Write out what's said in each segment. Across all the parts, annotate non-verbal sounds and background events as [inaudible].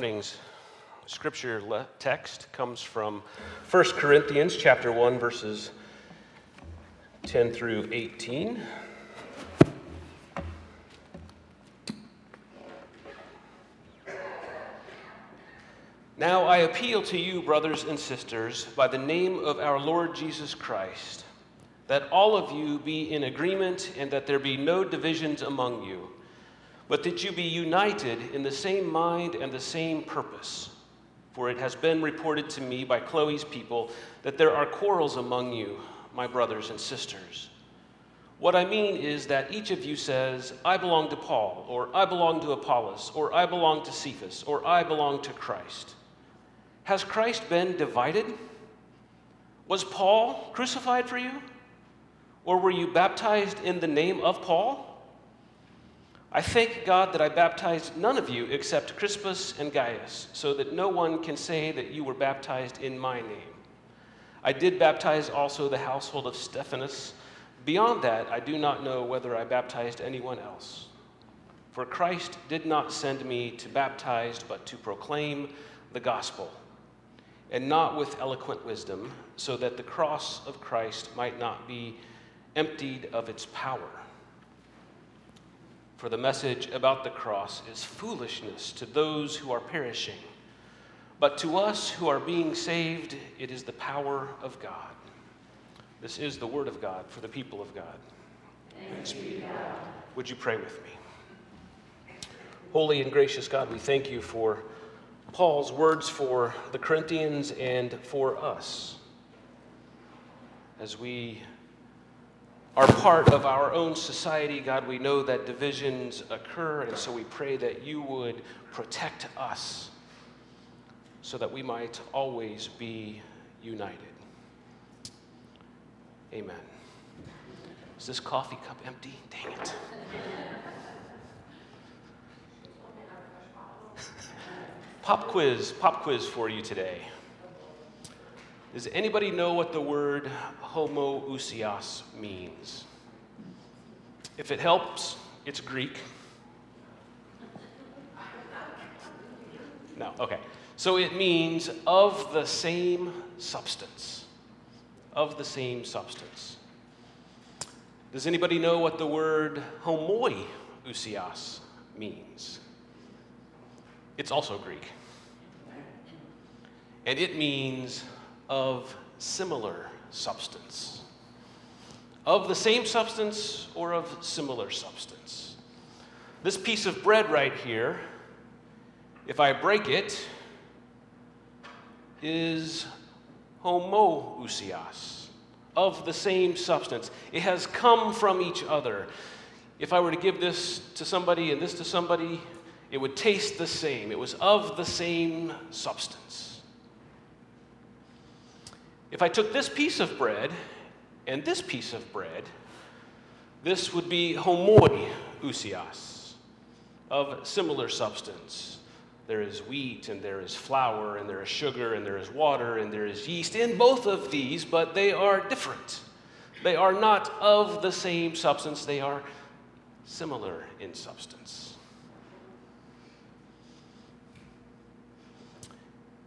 Morning's scripture le- text comes from 1 Corinthians chapter 1 verses 10 through 18. Now I appeal to you, brothers and sisters, by the name of our Lord Jesus Christ, that all of you be in agreement and that there be no divisions among you, but that you be united in the same mind and the same purpose. For it has been reported to me by Chloe's people that there are quarrels among you, my brothers and sisters. What I mean is that each of you says, I belong to Paul, or I belong to Apollos, or I belong to Cephas, or I belong to Christ. Has Christ been divided? Was Paul crucified for you? Or were you baptized in the name of Paul? I thank God that I baptized none of you except Crispus and Gaius, so that no one can say that you were baptized in my name. I did baptize also the household of Stephanas. Beyond that, I do not know whether I baptized anyone else. For Christ did not send me to baptize, but to proclaim the gospel, and not with eloquent wisdom, so that the cross of Christ might not be emptied of its power. For the message about the cross is foolishness to those who are perishing, but to us who are being saved, it is the power of God. This is the word of God for the people of God. Thanks be God. Would you pray with me? Holy and gracious God, we thank you for Paul's words for the Corinthians and for us. As we are part of our own society, God, we know that divisions occur, and so we pray that you would protect us so that we might always be united. Amen. Is this coffee cup empty? Dang it. [laughs] pop quiz, pop quiz for you today. Does anybody know what the word homoousios means? If it helps, it's Greek. No, okay. So it means of the same substance. Of the same substance. Does anybody know what the word homoiousios means? It's also Greek. And it means of similar substance. Of the same substance or of similar substance. This piece of bread right here, if I break it, is homoousios, of the same substance. It has come from each other. If I were to give this to somebody and this to somebody, it would taste the same. It was of the same substance. If I took this piece of bread and this piece of bread, this would be homoiousios, of similar substance. There is wheat, and there is flour, and there is sugar, and there is water, and there is yeast in both of these, but they are different. They are not of the same substance, they are similar in substance.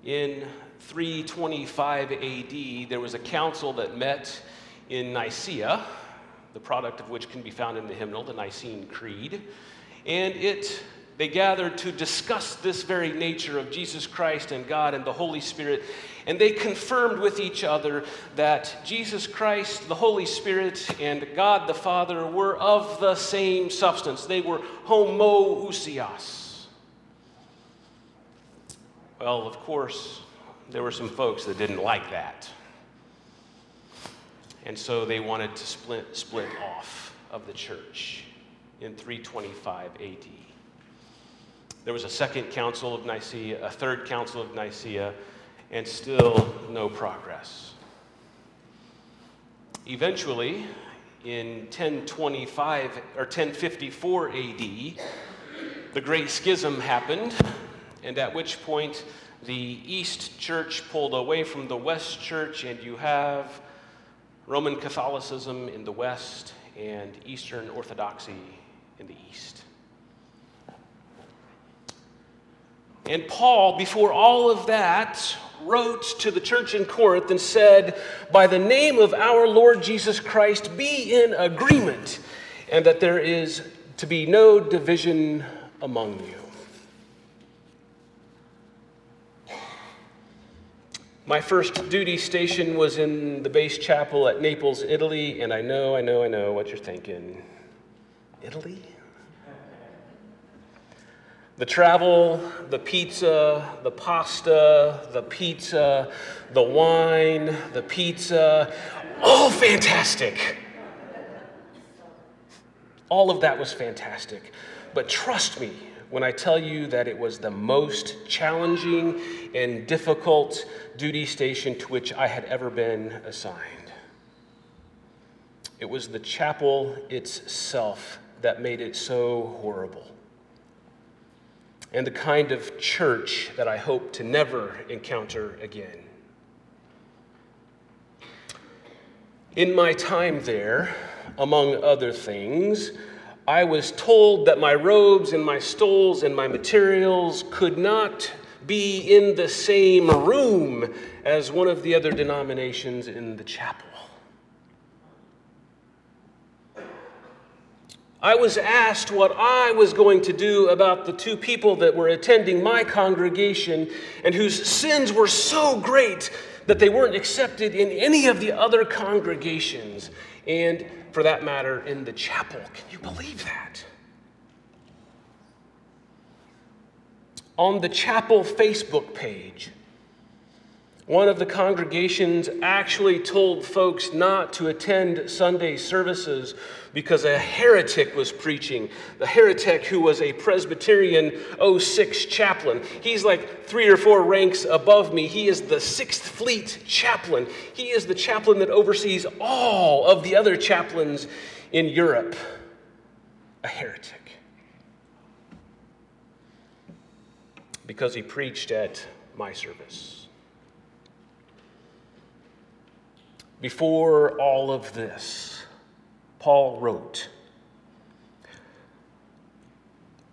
In 325 AD, there was a council that met in Nicaea, the product of which can be found in the hymnal, the Nicene Creed. And it, they gathered to discuss this very nature of Jesus Christ and God and the Holy Spirit. And they confirmed with each other that Jesus Christ, the Holy Spirit, and God the Father were of the same substance. They were homoousios. Well, of course, there were some folks that didn't like that. And so they wanted to split, split off of the church in 325 AD. There was a second council of Nicaea, a third council of Nicaea, and still no progress. Eventually, in 1025 or 1054 AD, the Great Schism happened, and at which point the East Church pulled away from the West Church, and you have Roman Catholicism in the West and Eastern Orthodoxy in the East. And Paul, before all of that, wrote to the church in Corinth and said, By the name of our Lord Jesus Christ, be in agreement, and that there is to be no division among you. My first duty station was in the base chapel at Naples, Italy, and I know, I know, I know what you're thinking. Italy? The travel, the pizza, the pasta, the pizza, the wine, the pizza, all fantastic. All of that was fantastic. But trust me when I tell you that it was the most challenging and difficult duty station to which I had ever been assigned. It was the chapel itself that made it so horrible. And the kind of church that I hope to never encounter again. In my time there, among other things, I was told that my robes and my stoles and my materials could not be in the same room as one of the other denominations in the chapel. I was asked what I was going to do about the two people that were attending my congregation and whose sins were so great that they weren't accepted in any of the other congregations. And for that matter, in the chapel. Can you believe that? On the chapel Facebook page, one of the congregations actually told folks not to attend Sunday services because a heretic was preaching. The heretic who was a Presbyterian 06 chaplain. He's like three or four ranks above me. He is the Sixth Fleet chaplain. He is the chaplain that oversees all of the other chaplains in Europe. A heretic. Because he preached at my service. Before all of this, Paul wrote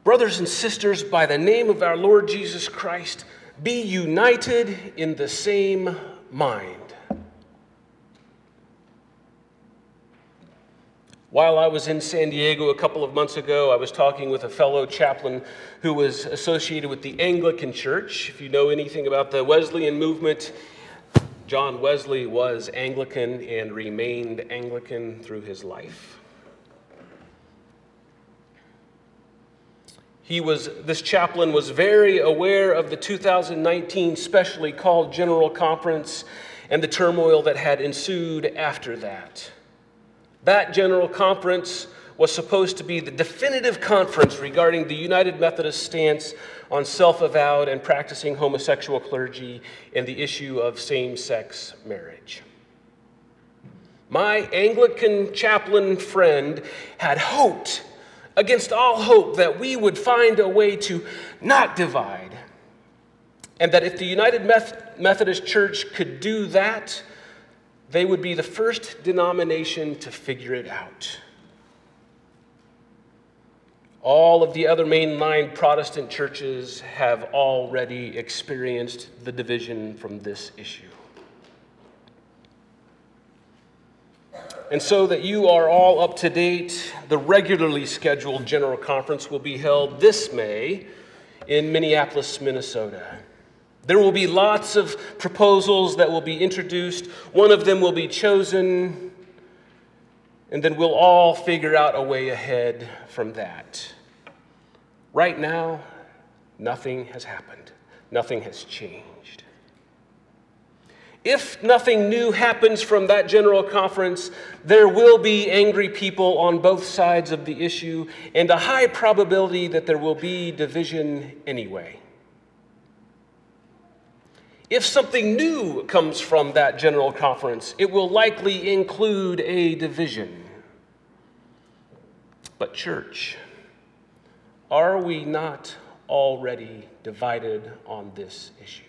Brothers and sisters, by the name of our Lord Jesus Christ, be united in the same mind. While I was in San Diego a couple of months ago, I was talking with a fellow chaplain who was associated with the Anglican Church. If you know anything about the Wesleyan movement, John Wesley was Anglican and remained Anglican through his life. He was, this chaplain was very aware of the 2019 specially called General Conference and the turmoil that had ensued after that. That General Conference was supposed to be the definitive conference regarding the United Methodist stance on self avowed and practicing homosexual clergy and the issue of same sex marriage. My Anglican chaplain friend had hoped, against all hope, that we would find a way to not divide. And that if the United Methodist Church could do that, they would be the first denomination to figure it out. All of the other mainline Protestant churches have already experienced the division from this issue. And so that you are all up to date, the regularly scheduled General Conference will be held this May in Minneapolis, Minnesota. There will be lots of proposals that will be introduced. One of them will be chosen and then we'll all figure out a way ahead from that. Right now, nothing has happened, nothing has changed. If nothing new happens from that general conference, there will be angry people on both sides of the issue, and a high probability that there will be division anyway. If something new comes from that general conference, it will likely include a division. But, church, are we not already divided on this issue?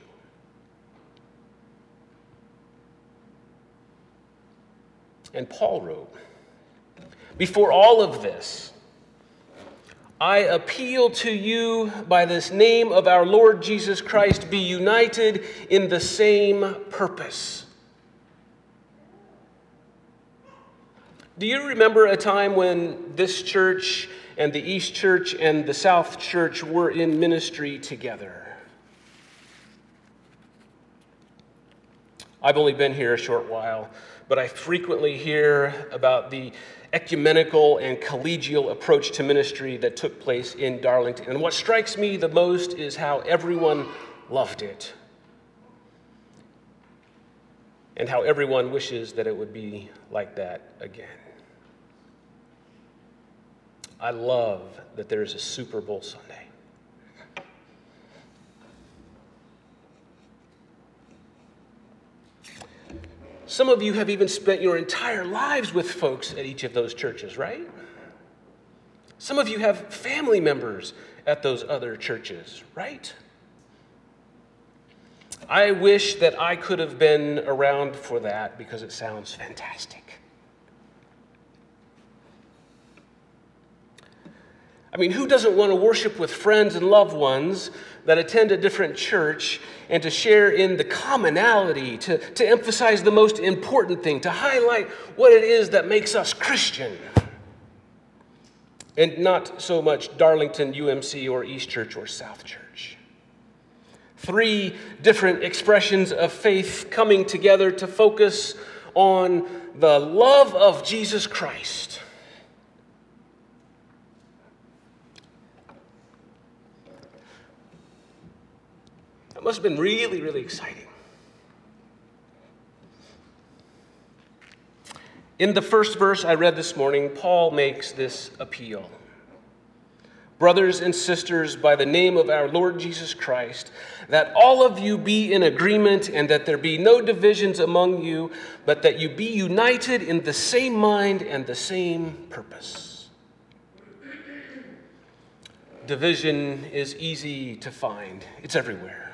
And Paul wrote, Before all of this, I appeal to you by this name of our Lord Jesus Christ, be united in the same purpose. Do you remember a time when this church and the East Church and the South Church were in ministry together? I've only been here a short while, but I frequently hear about the ecumenical and collegial approach to ministry that took place in Darlington. And what strikes me the most is how everyone loved it. And how everyone wishes that it would be like that again. I love that there's a Super Bowl Sunday. Some of you have even spent your entire lives with folks at each of those churches, right? Some of you have family members at those other churches, right? I wish that I could have been around for that because it sounds fantastic. I mean, who doesn't want to worship with friends and loved ones that attend a different church and to share in the commonality, to, to emphasize the most important thing, to highlight what it is that makes us Christian. And not so much Darlington UMC or East Church or South Church. Three different expressions of faith coming together to focus on the love of Jesus Christ That must have been really, really exciting. In the first verse I read this morning, Paul makes this appeal. Brothers and sisters, by the name of our Lord Jesus Christ, that all of you be in agreement and that there be no divisions among you, but that you be united in the same mind and the same purpose. Division is easy to find, it's everywhere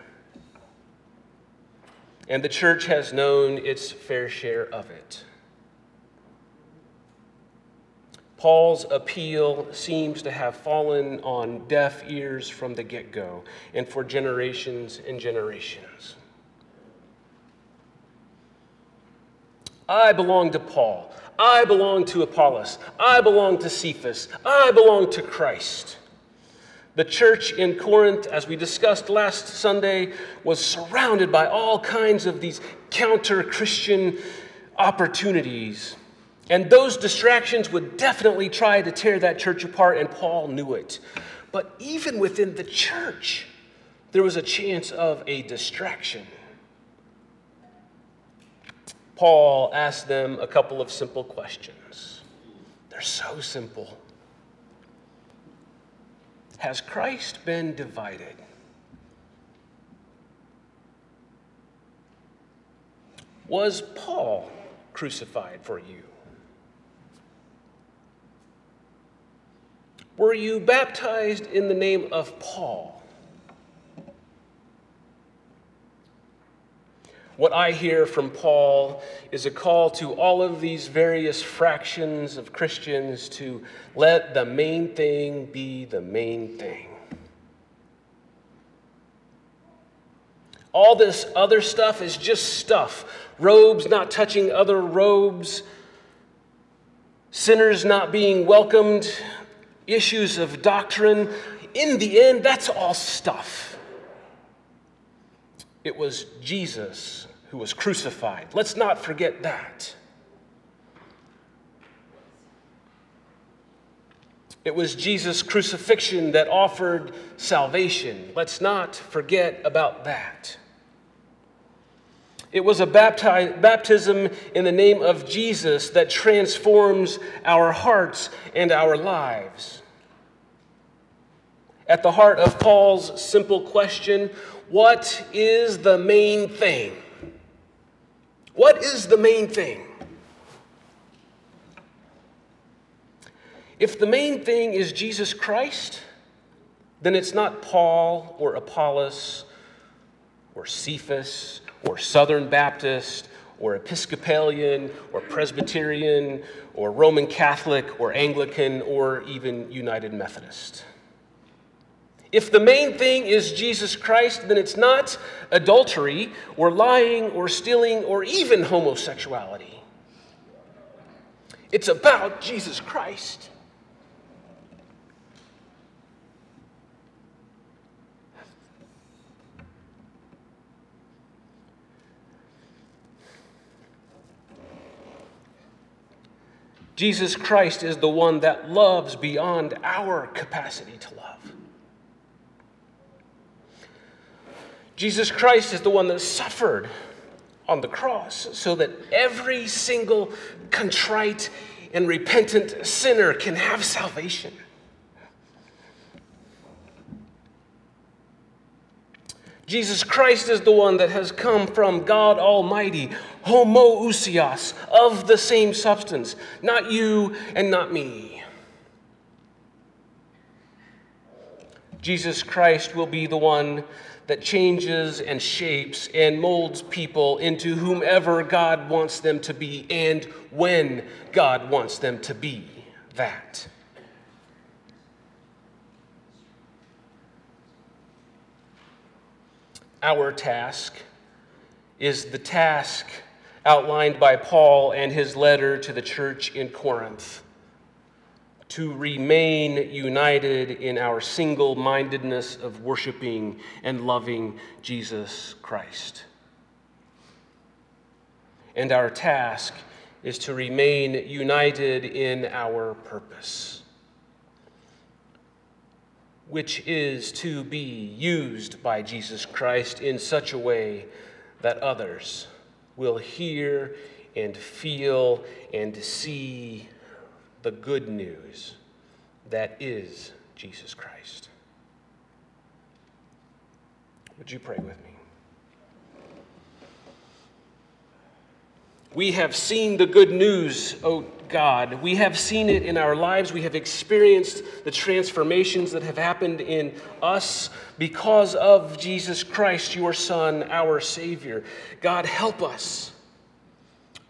and the church has known its fair share of it. Paul's appeal seems to have fallen on deaf ears from the get go and for generations and generations. I belong to Paul. I belong to Apollos. I belong to Cephas. I belong to Christ. The church in Corinth, as we discussed last Sunday, was surrounded by all kinds of these counter Christian opportunities. And those distractions would definitely try to tear that church apart, and Paul knew it. But even within the church, there was a chance of a distraction. Paul asked them a couple of simple questions. They're so simple. Has Christ been divided? Was Paul crucified for you? Were you baptized in the name of Paul? What I hear from Paul is a call to all of these various fractions of Christians to let the main thing be the main thing. All this other stuff is just stuff. Robes not touching other robes, sinners not being welcomed, issues of doctrine. In the end, that's all stuff. It was Jesus who was crucified. Let's not forget that. It was Jesus' crucifixion that offered salvation. Let's not forget about that. It was a bapti- baptism in the name of Jesus that transforms our hearts and our lives. At the heart of Paul's simple question what is the main thing? What is the main thing? If the main thing is Jesus Christ, then it's not Paul or Apollos or Cephas or Southern Baptist or Episcopalian or Presbyterian or Roman Catholic or Anglican or even United Methodist. If the main thing is Jesus Christ, then it's not adultery or lying or stealing or even homosexuality. It's about Jesus Christ. Jesus Christ is the one that loves beyond our capacity to love. Jesus Christ is the one that suffered on the cross so that every single contrite and repentant sinner can have salvation. Jesus Christ is the one that has come from God Almighty, homoousios, of the same substance, not you and not me. Jesus Christ will be the one that changes and shapes and molds people into whomever God wants them to be and when God wants them to be that. Our task is the task outlined by Paul and his letter to the church in Corinth to remain united in our single mindedness of worshiping and loving Jesus Christ. And our task is to remain united in our purpose, which is to be used by Jesus Christ in such a way that others will hear and feel and see the good news that is Jesus Christ. Would you pray with me? We have seen the good news, oh God. We have seen it in our lives. We have experienced the transformations that have happened in us because of Jesus Christ, your Son, our Savior. God, help us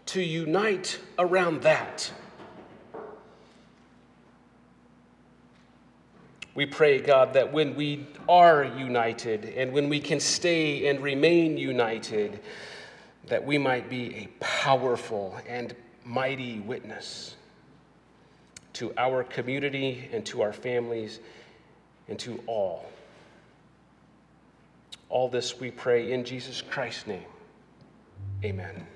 to unite around that. We pray, God, that when we are united and when we can stay and remain united, that we might be a powerful and mighty witness to our community and to our families and to all. All this we pray in Jesus Christ's name. Amen.